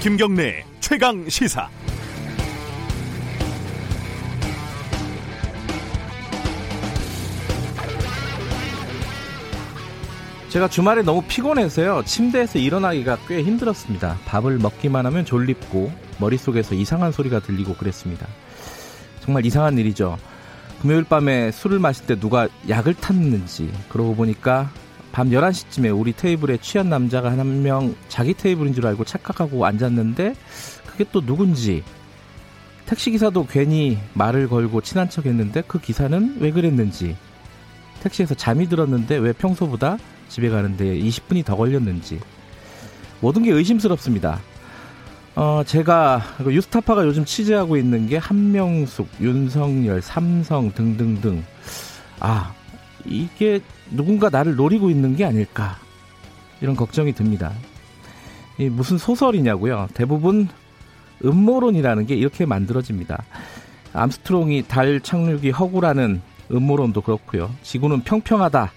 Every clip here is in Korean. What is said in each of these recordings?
김경래 최강 시사. 제가 주말에 너무 피곤해서요. 침대에서 일어나기가 꽤 힘들었습니다. 밥을 먹기만 하면 졸립고 머릿속에서 이상한 소리가 들리고 그랬습니다. 정말 이상한 일이죠. 금요일 밤에 술을 마실 때 누가 약을 탔는지 그러고 보니까 밤 11시쯤에 우리 테이블에 취한 남자가 한 명 자기 테이블인 줄 알고 착각하고 앉았는데 그게 또 누군지 택시기사도 괜히 말을 걸고 친한 척 했는데 그 기사는 왜 그랬는지 택시에서 잠이 들었는데 왜 평소보다 집에 가는데 20분이 더 걸렸는지 모든 게 의심스럽습니다. 어, 제가 그 유스타파가 요즘 취재하고 있는 게 한명숙, 윤석열, 삼성 등등등. 아, 이게 누군가 나를 노리고 있는 게 아닐까. 이런 걱정이 듭니다. 이 무슨 소설이냐고요. 대부분 음모론이라는 게 이렇게 만들어집니다. 암스트롱이 달 착륙이 허구라는 음모론도 그렇고요. 지구는 평평하다.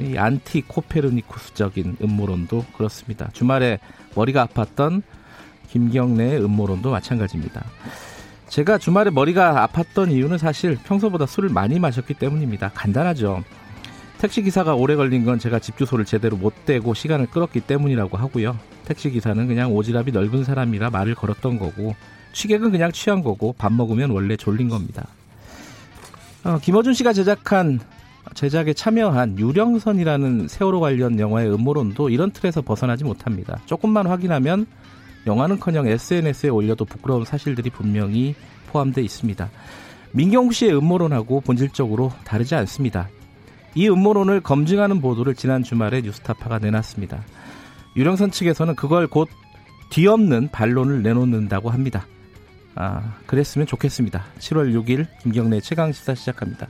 이 안티 코페르니쿠스적인 음모론도 그렇습니다. 주말에 머리가 아팠던 김경래의 음모론도 마찬가지입니다. 제가 주말에 머리가 아팠던 이유는 사실 평소보다 술을 많이 마셨기 때문입니다. 간단하죠. 택시기사가 오래 걸린 건 제가 집 주소를 제대로 못 대고 시간을 끌었기 때문이라고 하고요. 택시기사는 그냥 오지랖이 넓은 사람이라 말을 걸었던 거고, 취객은 그냥 취한 거고, 밥 먹으면 원래 졸린 겁니다. 어, 김어준 씨가 제작한 제작에 참여한 유령선이라는 세월호 관련 영화의 음모론도 이런 틀에서 벗어나지 못합니다. 조금만 확인하면 영화는커녕 SNS에 올려도 부끄러운 사실들이 분명히 포함되어 있습니다. 민경욱 씨의 음모론하고 본질적으로 다르지 않습니다. 이 음모론을 검증하는 보도를 지난 주말에 뉴스타파가 내놨습니다. 유령선 측에서는 그걸 곧 뒤엎는 반론을 내놓는다고 합니다. 아, 그랬으면 좋겠습니다. 7월 6일 김경래 최강 시사 시작합니다.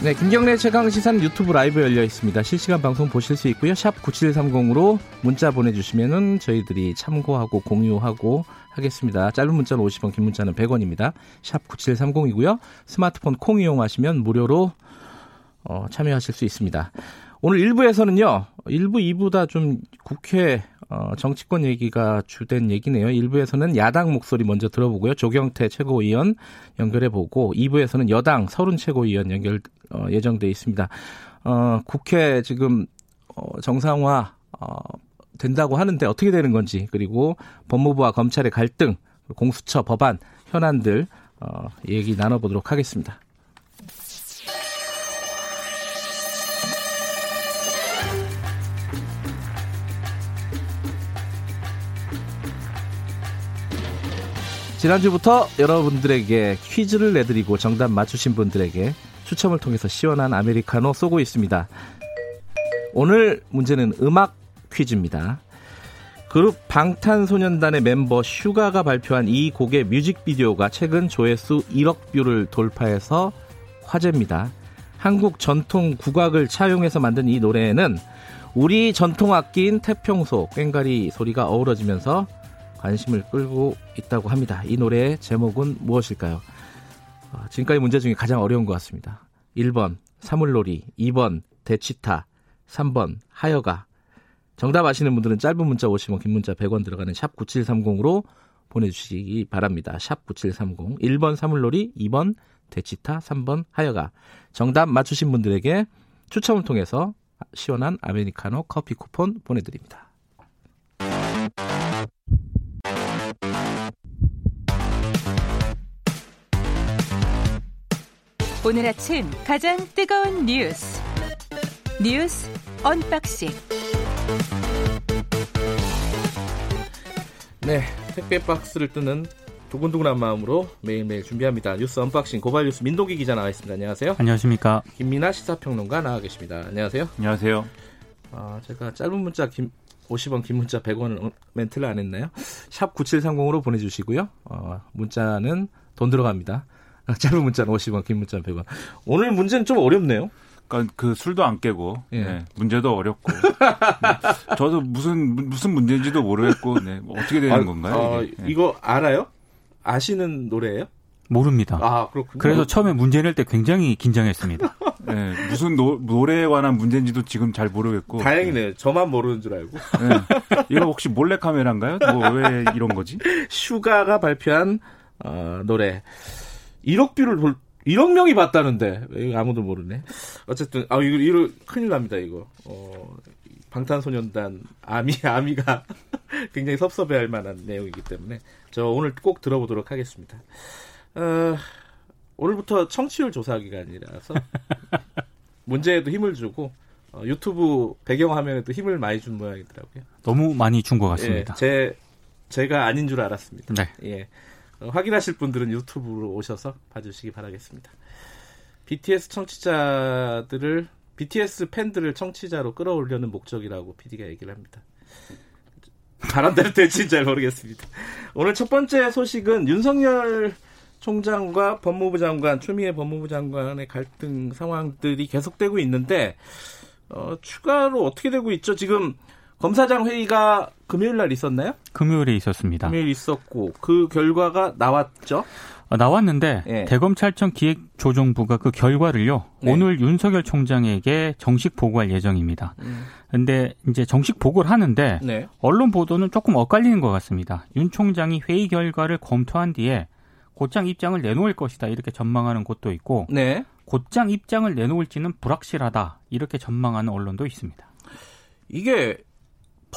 네, 김경래 최강 시사는 유튜브 라이브 열려 있습니다. 실시간 방송 보실 수 있고요. 샵 9730으로 문자 보내주시면은 저희들이 참고하고 공유하고 하겠습니다. 짧은 문자는 50원, 긴 문자는 100원입니다. 샵 9730이고요. 스마트폰 콩 이용하시면 무료로 어, 참여하실 수 있습니다. 오늘 1부에서는요. 1부, 2부 다 좀 국회 어, 정치권 얘기가 주된 얘기네요. 1부에서는 야당 목소리 먼저 들어보고요. 조경태 최고위원 연결해보고 2부에서는 여당 서른 최고위원 연결 어, 예정돼 있습니다. 어, 국회 지금 어, 정상화 어, 된다고 하는데 어떻게 되는 건지 그리고 법무부와 검찰의 갈등, 공수처 법안 현안들 어, 얘기 나눠보도록 하겠습니다. 지난주부터 여러분들에게 퀴즈를 내드리고 정답 맞추신 분들에게 추첨을 통해서 시원한 아메리카노 쏘고 있습니다. 오늘 문제는 음악 퀴즈입니다. 그룹 방탄소년단의 멤버 슈가가 발표한 이 곡의 뮤직비디오가 최근 조회수 1억 뷰를 돌파해서 화제입니다. 한국 전통 국악을 차용해서 만든 이 노래에는 우리 전통 악기인 태평소, 꽹가리 소리가 어우러지면서 관심을 끌고 있다고 합니다. 이 노래의 제목은 무엇일까요? 어, 지금까지 문제 중에 가장 어려운 것 같습니다. 1번 사물놀이, 2번 대치타, 3번 하여가. 정답 아시는 분들은 짧은 문자 50원, 긴 문자 100원 들어가는 샵 9730으로 보내주시기 바랍니다. 샵 9730. 1번 사물놀이, 2번 대치타, 3번 하여가. 정답 맞추신 분들에게 추첨을 통해서 시원한 아메리카노 커피 쿠폰 보내드립니다. 오늘 아침 가장 뜨거운 뉴스 뉴스 언박싱 네 택배 박스를 뜯는 두근두근한 마음으로 매일매일 준비합니다 뉴스 언박싱 고발 뉴스 민동기 기자 나와 있습니다 안녕하세요 안녕하십니까 김민하 시사평론가 나와 계십니다 안녕하세요 안녕하세요 아 제가 짧은 문자 김 50원 긴 문자 100원 멘트를 안 했나요 샵 9730으로 보내주시고요 어, 문자는 돈 들어갑니다 짧은 문자는 50원, 긴 문자는 100원. 오늘 문제는 좀 어렵네요. 그러니까 그 술도 안 깨고 예. 네, 문제도 어렵고 네, 저도 무슨 무슨 문제인지도 모르겠고 네, 뭐 어떻게 되는 아, 건가요? 어, 네. 이거 알아요? 아시는 노래예요? 모릅니다. 아, 그렇군요. 그래서 처음에 문제 낼 때 굉장히 긴장했습니다. 네, 무슨 노, 노래에 관한 문제인지도 지금 잘 모르겠고. 다행이네요. 저만 모르는 줄 알고. 네. 이거 혹시 몰래카메라인가요? 뭐 왜 이런 거지? 슈가가 발표한 어, 노래 1억 뷰를 볼 1억 명이 봤다는데 이거 아무도 모르네. 어쨌든 아 이거 이거 큰일 납니다 이거. 어, 방탄소년단 아미 아미가 굉장히 섭섭해할 만한 내용이기 때문에 저 오늘 꼭 들어보도록 하겠습니다. 어, 오늘부터 청취율 조사 기간이라서 문제에도 힘을 주고 어, 유튜브 배경 화면에도 힘을 많이 준 모양이더라고요. 너무 많이 준 것 같습니다. 예, 제 제가 아닌 줄 알았습니다. 네. 예. 어, 확인하실 분들은 유튜브로 오셔서 봐주시기 바라겠습니다. BTS 청취자들을 BTS 팬들을 청취자로 끌어올려는 목적이라고 PD가 얘기를 합니다. 바람대로 될지는 잘 모르겠습니다. 오늘 첫 번째 소식은 윤석열 총장과 법무부 장관, 추미애 법무부 장관의 갈등 상황들이 계속되고 있는데, 어, 추가로 어떻게 되고 있죠? 지금 검사장 회의가 금요일 날 있었나요? 금요일에 있었습니다. 금요일 있었고, 그 결과가 나왔죠? 어, 나왔는데 예. 대검찰청 기획조정부가 그 결과를요 네. 오늘 윤석열 총장에게 정식 보고할 예정입니다. 근데 이제 정식 보고를 하는데 네. 언론 보도는 조금 엇갈리는 것 같습니다. 윤 총장이 회의 결과를 검토한 뒤에 곧장 입장을 내놓을 것이다 이렇게 전망하는 곳도 있고 네. 곧장 입장을 내놓을지는 불확실하다 이렇게 전망하는 언론도 있습니다. 이게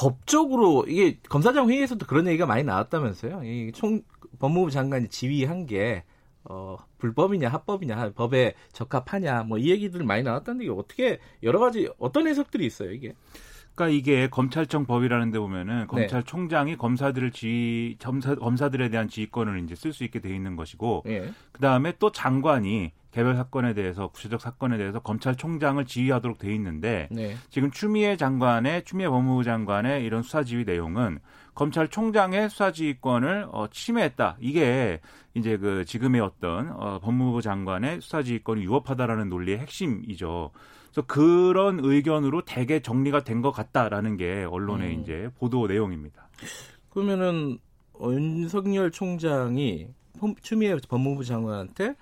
법적으로 이게 검사장 회의에서도 그런 얘기가 많이 나왔다면서요. 이 총 법무부 장관이 지휘한 게 어, 불법이냐 합법이냐 법에 적합하냐 뭐 이 얘기들 많이 나왔다는데 이게 어떻게 여러 가지 어떤 해석들이 있어요 이게. 그러니까 이게 검찰청 법이라는 데 보면은 검찰총장이 검사들을 지휘 검사, 검사들에 대한 지휘권을 이제 쓸 수 있게 돼 있는 것이고 예. 그다음에 또 장관이 개별 사건에 대해서 구체적 사건에 대해서 검찰총장을 지휘하도록 돼 있는데 네. 지금 추미애 장관의 추미애 법무부 장관의 이런 수사 지휘 내용은 검찰총장의 수사 지휘권을 어, 침해했다. 이게 이제 그 지금의 어떤 어, 법무부 장관의 수사 지휘권이 유업하다라는 논리의 핵심이죠. 그래서 그런 의견으로 대개 정리가 된 것 같다라는 게 언론의 음. 이제 보도 내용입니다. 그러면은 어, 윤석열 총장이 폼- 추미애 법무부 장관한테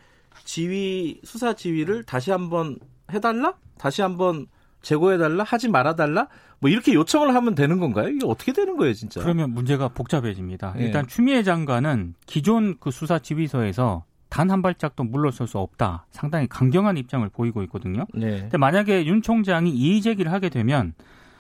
지휘 수사 지휘를 다시 한번 해달라? 다시 한번 제고해달라? 하지 말아달라? 뭐 이렇게 요청을 하면 되는 건가요? 이게 어떻게 되는 거예요, 진짜? 그러면 문제가 복잡해집니다. 예. 일단 추미애 장관은 기존 그 수사 지휘소에서 단 한 발짝도 물러설 수 없다. 상당히 강경한 입장을 보이고 있거든요. 네. 근데 만약에 윤 총장이 이의 제기를 하게 되면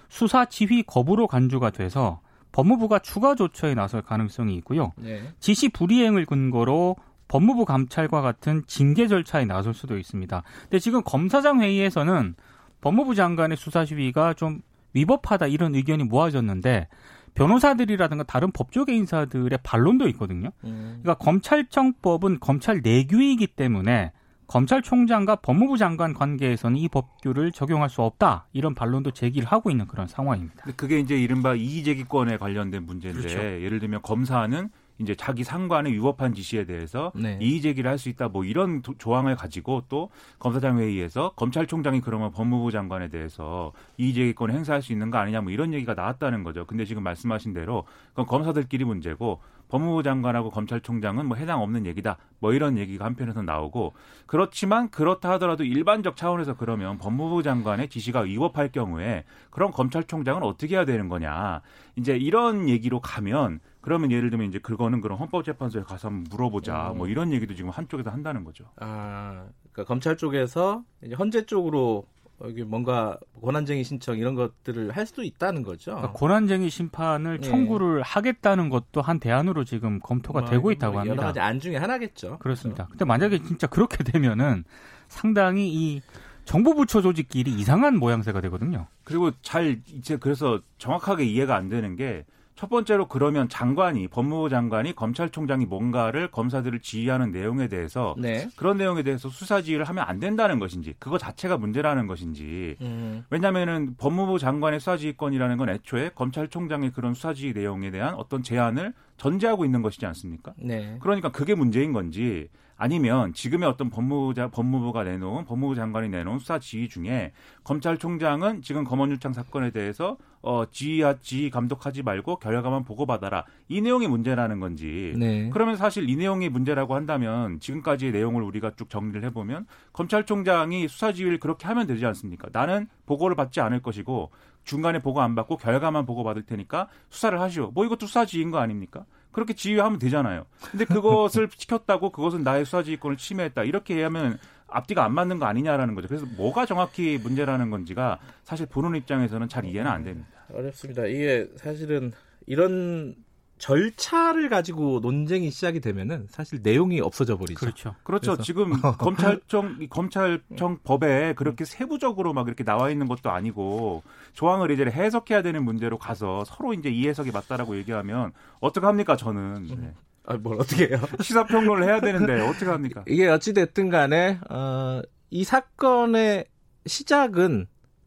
수사 지휘 거부로 간주가 돼서 법무부가 추가 조처에 나설 가능성이 있고요. 네. 지시 불이행을 근거로 법무부 감찰과 같은 징계 절차에 나설 수도 있습니다. 근데 지금 검사장 회의에서는 법무부 장관의 수사 지휘가 좀 위법하다 이런 의견이 모아졌는데 변호사들이라든가 다른 법조계 인사들의 반론도 있거든요. 음. 그러니까 검찰청법은 검찰 내규이기 때문에 검찰총장과 법무부 장관 관계에서는 이 법규를 적용할 수 없다 이런 반론도 제기를 하고 있는 그런 상황입니다. 그게 이제 이른바 이의제기권에 관련된 문제인데 그렇죠. 예를 들면 검사는 이제 자기 상관의 위법한 지시에 대해서 네. 이의 제기를 할 수 있다 뭐 이런 도- 조항을 가지고 또 검사장 회의에서 검찰총장이 그러면 법무부 장관에 대해서 이의 제기권을 행사할 수 있는 거 아니냐 뭐 이런 얘기가 나왔다는 거죠. 근데 지금 말씀하신 대로 그건 검사들끼리 문제고 법무부 장관하고 검찰총장은 뭐 해당 없는 얘기다. 뭐 이런 얘기가 한편에서 나오고 그렇지만 그렇다 하더라도 일반적 차원에서 그러면 법무부 장관의 지시가 위법할 경우에 그럼 검찰총장은 어떻게 해야 되는 거냐. 이제 이런 얘기로 가면 그러면 예를 들면 이제 그거는 그럼 헌법재판소에 가서 한번 물어보자. 음. 뭐 이런 얘기도 지금 한쪽에서 한다는 거죠. 아, 그러니까 검찰 쪽에서 이제 헌재 쪽으로 여기 뭔가 권한쟁의 신청 이런 것들을 할 수도 있다는 거죠. 그러니까 고난쟁의 심판을 예. 청구를 하겠다는 것도 한 대안으로 지금 검토가 뭐, 되고 있다고 뭐 여러 합니다. 가지 안 중에 하나겠죠. 그렇습니다. 근데 만약에 진짜 그렇게 되면은 상당히 이 정부 부처 조직끼리 이상한 모양새가 되거든요. 그리고 잘 이제 그래서 정확하게 이해가 안 되는 게 첫 번째로 그러면 장관이 법무부 장관이 검찰총장이 뭔가를 검사들을 지휘하는 내용에 대해서 네. 그런 내용에 대해서 수사 지휘를 하면 안 된다는 것인지 그거 자체가 문제라는 것인지 음, 왜냐하면은 법무부 장관의 수사 지휘권이라는 건 애초에 검찰총장의 그런 수사 지휘 내용에 대한 어떤 제안을 전제하고 있는 것이지 않습니까? 네. 그러니까 그게 문제인 건지 아니면 지금의 어떤 법무부자, 법무부가 내놓은 법무부 장관이 내놓은 수사 지휘 중에 검찰총장은 지금 검언유착 사건에 대해서 어, 지휘하, 지휘 감독하지 말고 결과만 보고받아라. 이 내용이 문제라는 건지. 네. 그러면 사실 이 내용이 문제라고 한다면 지금까지의 내용을 우리가 쭉 정리를 해보면 검찰총장이 수사 지휘를 그렇게 하면 되지 않습니까? 나는 보고를 받지 않을 것이고 중간에 보고 안 받고 결과만 보고 받을 테니까 수사를 하시오. 뭐 이것도 수사 지휘인 거 아닙니까? 그렇게 지휘하면 되잖아요. 근데 그것을 지켰다고 그것은 나의 수사 지휘권을 침해했다. 이렇게 하면 앞뒤가 안 맞는 거 아니냐라는 거죠. 그래서 뭐가 정확히 문제라는 건지가 사실 보는 입장에서는 잘 이해는 안 됩니다. 어렵습니다. 이게 사실은 이런 절차를 가지고 논쟁이 시작이 되면은 사실 내용이 없어져 버리죠. 그렇죠. 그렇죠. 그래서- 지금 검찰청 이 검찰청 법에 그렇게 세부적으로 막 이렇게 나와 있는 것도 아니고 조항을 이제 해석해야 되는 문제로 가서 서로 이제 이 해석이 맞다라고 얘기하면 어떻게 합니까? 저는 네. 아, 뭘 어떻게 해요? 시사 평론을 해야 되는데 어떻게 합니까? 이게 어찌 됐든 간에 어, 이 사건의 시작은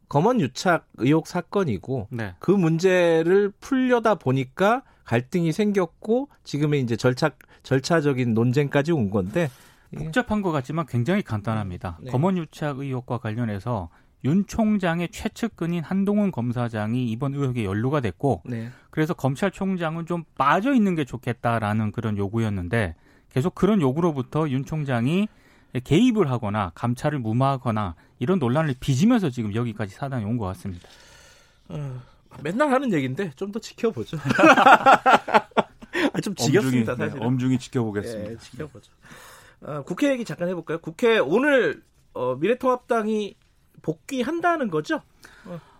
검언 유착 의혹 사건이고 네. 그 문제를 풀려다 보니까 갈등이 생겼고 지금의 이제 절차 절차적인 논쟁까지 온 건데 복잡한 것 같지만 굉장히 간단합니다. 네. 검언유착 의혹과 관련해서 윤 총장의 최측근인 한동훈 검사장이 이번 의혹에 연루가 됐고 네. 그래서 검찰총장은 좀 빠져 있는 게 좋겠다라는 그런 요구였는데 계속 그런 요구로부터 윤 총장이 개입을 하거나 감찰을 무마하거나 이런 논란을 빚으면서 지금 여기까지 사단이 온 것 같습니다. 어, 맨날 하는 얘기인데 좀 더 지켜보죠. 아, 좀 지겹습니다 네, 사실. 엄중히 지켜보겠습니다. 예, 지켜보죠. 어, 국회 얘기 잠깐 해볼까요? 국회 오늘 어, 미래통합당이 복귀한다는 거죠?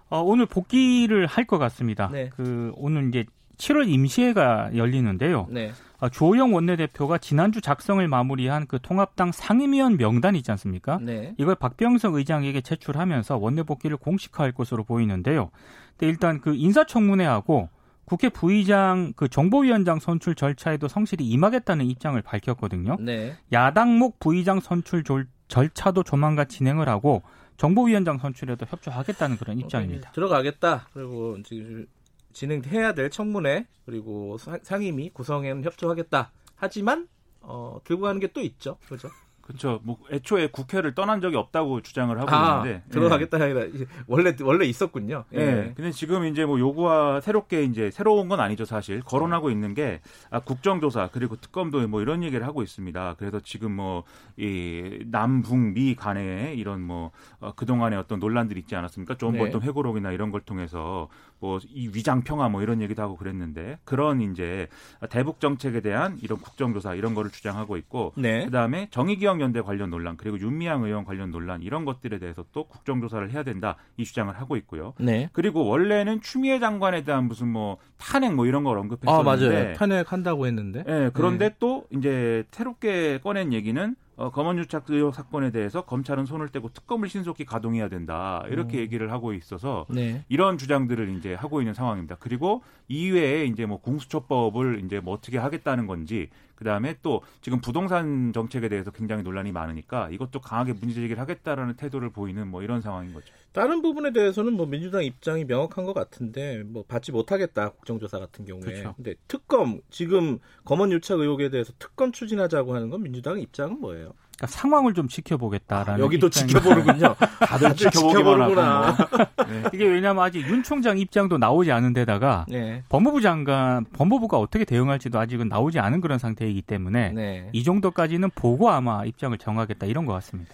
어, 오늘 복귀를 할 것 같습니다. 네. 그 오늘 이제 7월 임시회가 열리는데요. 네. 아, 조영 원내대표가 지난주 작성을 마무리한 그 통합당 상임위원 명단 있지 않습니까? 네. 이걸 박병석 의장에게 제출하면서 원내 복귀를 공식화할 것으로 보이는데요. 근데 일단 그 인사청문회하고 국회 부의장 그 정보위원장 선출 절차에도 성실히 임하겠다는 입장을 밝혔거든요. 네. 야당목 부의장 선출 졸- 절차도 조만간 진행을 하고 정보위원장 선출에도 협조하겠다는 그런 입장입니다. 들어가겠다. 그리고 지금 진행해야 될 청문회 그리고 사- 상임위 구성에는 협조하겠다. 하지만 어, 들고 가는 게 또 있죠. 그죠? 그렇죠. 뭐 애초에 국회를 떠난 적이 없다고 주장을 하고 아, 있는데 들어가겠다 아니라 이제 원래 원래 있었군요. 예. 예. 근데 지금 이제 뭐 요구와 새롭게 이제 새로운 건 아니죠 사실 거론하고 있는 게 아, 국정조사 그리고 특검도 뭐 이런 얘기를 하고 있습니다. 그래서 지금 뭐 이 남북미 간에 이런 뭐 어, 그 동안에 어떤 논란들이 있지 않았습니까? 존 네. 볼턴 회고록이나 이런 걸 통해서 뭐 이 위장 평화 뭐 이런 얘기도 하고 그랬는데 그런 이제 대북 정책에 대한 이런 국정조사 이런 거를 주장하고 있고 네. 그다음에 정의기억 연대 관련 논란 그리고 윤미향 의원 관련 논란 이런 것들에 대해서 또 국정조사를 해야 된다 이 주장을 하고 있고요. 네. 그리고 원래는 추미애 장관에 대한 무슨 뭐 탄핵 뭐 이런 걸 아, 언급했었는데 맞아요. 탄핵한다고 했는데. 예, 그런데 또 이제 새롭게 꺼낸 얘기는 어, 검언유착 의혹 사건에 대해서 검찰은 손을 떼고 특검을 신속히 가동해야 된다 이렇게 음. 얘기를 하고 있어서 네. 이런 주장들을 이제 하고 있는 상황입니다. 그리고 이외에 이제 뭐 공수처법을 이제 뭐 어떻게 하겠다는 건지 그다음에 또 지금 부동산 정책에 대해서 굉장히 논란이 많으니까 이것도 강하게 문제 제기를 하겠다라는 태도를 보이는 뭐 이런 상황인 거죠. 다른 부분에 대해서는 뭐 민주당 입장이 명확한 것 같은데 뭐 받지 못하겠다 국정조사 같은 경우에. 그렇죠. 근데 특검 지금 검언 유착 의혹에 대해서 특검 추진하자고 하는 건 민주당 입장은 뭐예요? 그러니까 상황을 좀 지켜보겠다라는 아, 여기도. 지켜보는군요. 다들 지켜보기만 하고. 뭐. 네. 이게 왜냐하면 아직 윤 총장 입장도 나오지 않은 데다가 네. 법무부 장관, 법무부가 어떻게 대응할지도 아직은 나오지 않은 그런 상태이기 때문에 네. 이 정도까지는 보고 아마 입장을 정하겠다 이런 것 같습니다.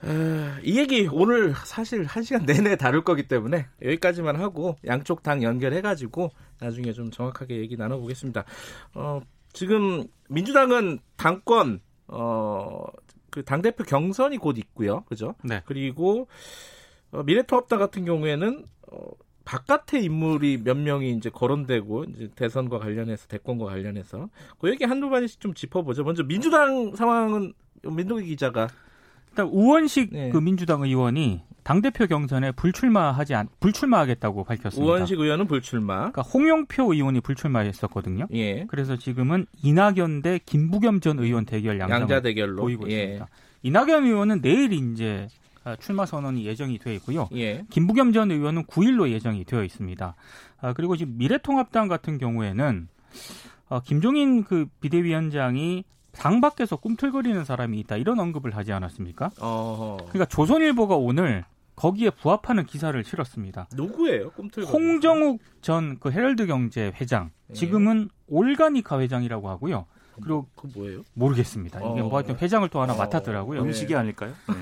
아, 이 얘기 오늘 사실 한 시간 내내 다룰 거기 때문에 여기까지만 하고 양쪽 당 연결해가지고 나중에 좀 정확하게 얘기 나눠보겠습니다. 어, 지금 민주당은 당권 어, 그 당대표 경선이 곧 있고요. 그죠? 네. 그리고 어, 미래통합당 같은 경우에는 어, 바깥의 인물이 몇 명이 이제 거론되고 이제 대선과 관련해서 대권과 관련해서 그 얘기 한두 마디씩 좀 짚어보죠. 먼저 민주당 상황은 민동기 기자가 일단 우원식 네. 그 민주당 의원이 당 대표 경선에 불출마하지 않 불출마하겠다고 밝혔습니다. 우원식 의원은 불출마. 그러니까 홍영표 의원이 불출마했었거든요. 예. 그래서 지금은 이낙연 대 김부겸 전 의원 대결 양자 대결로 보이고 예. 있습니다. 이낙연 의원은 내일 이제 아, 출마 선언이 예정이 되어 있고요. 예. 김부겸 전 의원은 9일로 예정이 되어 있습니다. 아, 그리고 지금 미래통합당 같은 경우에는 어, 김종인 그 비대위원장이 당 밖에서 꿈틀거리는 사람이 있다 이런 언급을 하지 않았습니까? 어. 그러니까 조선일보가 오늘 거기에 부합하는 기사를 실었습니다. 누구예요? 꿈틀. 홍정욱 전 그 헤럴드 경제 회장 예. 지금은 올가니카 회장이라고 하고요. 그리고 그 뭐예요? 모르겠습니다. 이게 어. 뭐 하여튼 회장을 또 하나 어. 맡았더라고요. 음식이 아닐까요? 네.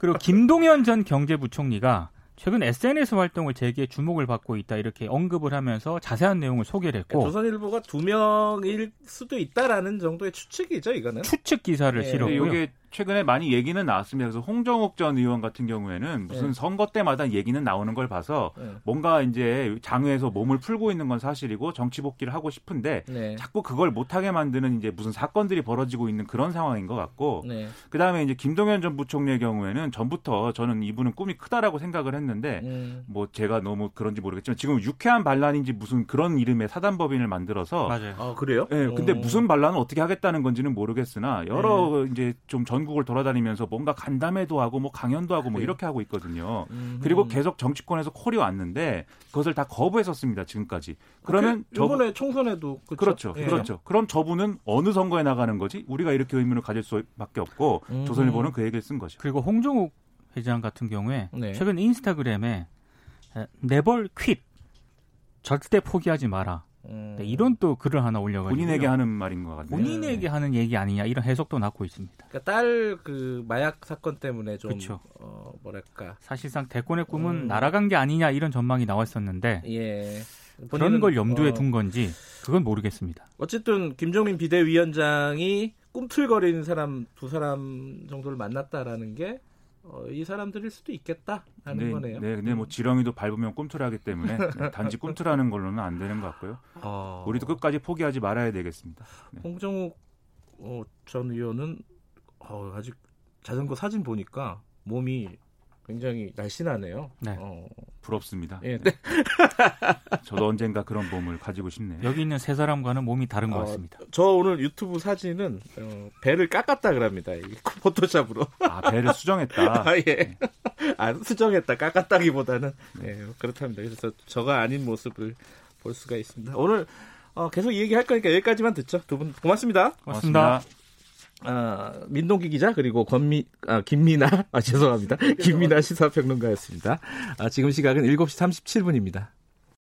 그리고 김동연 전 경제부총리가 최근 SNS 활동을 재개에 주목을 받고 있다 이렇게 언급을 하면서 자세한 내용을 소개를 했고 그러니까 조선일보가 두 명일 수도 있다라는 정도의 추측이죠, 이거는. 추측 기사를 예. 근데 실었고요. 이게 최근에 많이 얘기는 나왔습니다. 그래서 홍정욱 전 의원 같은 경우에는 무슨 네. 선거 때마다 얘기는 나오는 걸 봐서 네. 뭔가 이제 장외에서 몸을 풀고 있는 건 사실이고 정치 복귀를 하고 싶은데 네. 자꾸 그걸 못하게 만드는 이제 무슨 사건들이 벌어지고 있는 그런 상황인 것 같고 네. 그 다음에 이제 김동연 전 부총리의 경우에는 전부터 저는 이분은 꿈이 크다라고 생각을 했는데 음. 뭐 제가 너무 그런지 모르겠지만 지금 유쾌한 반란인지 무슨 그런 이름의 사단법인을 만들어서 맞아요. 아, 그래요? 예, 근데 어. 무슨 반란을 어떻게 하겠다는 건지는 모르겠으나 여러 이제 좀 전 국을 돌아다니면서 뭔가 간담회도 하고 뭐 강연도 하고 뭐 그래요? 이렇게 하고 있거든요. 음. 그리고 계속 정치권에서 콜이 왔는데 그것을 다 거부했었습니다 지금까지. 그러면 그, 저분 이번에 총선에도 그쵸? 그렇죠, 예. 그렇죠. 그럼 저분은 어느 선거에 나가는 거지? 우리가 이렇게 의문을 가질 수밖에 없고 음. 조선일보는 그 얘기를 쓴 거죠. 그리고 홍종욱 회장 같은 경우에 네. 최근 인스타그램에 에, never quit 절대 포기하지 마라 음. 네, 이런 또 글을 하나 올려가지고 본인에게 하는 말인 것 같네요. 본인에게 하는 얘기 아니냐 이런 해석도 낳고 있습니다. 그러니까 딸 그 마약 사건 때문에 좀 그쵸. 어, 뭐랄까 사실상 대권의 꿈은 음. 날아간 게 아니냐 이런 전망이 나왔었는데 예 그런 본인은, 걸 염두에 어, 둔 건지 그건 모르겠습니다. 어쨌든 김종민 비대위원장이 꿈틀거리는 사람 두 사람 정도를 만났다라는 게 어, 이 사람들일 수도 있겠다 하는 네, 거네요. 네, 근데 뭐 지렁이도 밟으면 꿈틀하기 때문에 네, 단지 꿈틀하는 걸로는 안 되는 것 같고요. 어, 우리도 끝까지 포기하지 말아야 되겠습니다. 홍정욱 어, 전 의원은 어, 아직 자전거 사진 보니까 몸이 굉장히 날씬하네요. 네. 어, 부럽습니다. 예, 네. 저도 언젠가 그런 몸을 가지고 싶네요. 여기 있는 세 사람과는 몸이 다른 것 어, 같습니다. 저 오늘 유튜브 사진은 어, 배를 깎았다 그럽니다. 이 포토샵으로. 아 배를 수정했다. 아, 예. 아, 수정했다. 깎았다기보다는 예, 그렇답니다. 그래서 저가 아닌 모습을 볼 수가 있습니다. 오늘 어, 계속 얘기할 거니까 여기까지만 듣죠. 두 분 고맙습니다. 고맙습니다. 아, 민동기 기자 그리고 권미 아, 김미나 아 죄송합니다. 김미나 시사평론가였습니다. 아, 지금 시각은 7시 37분입니다.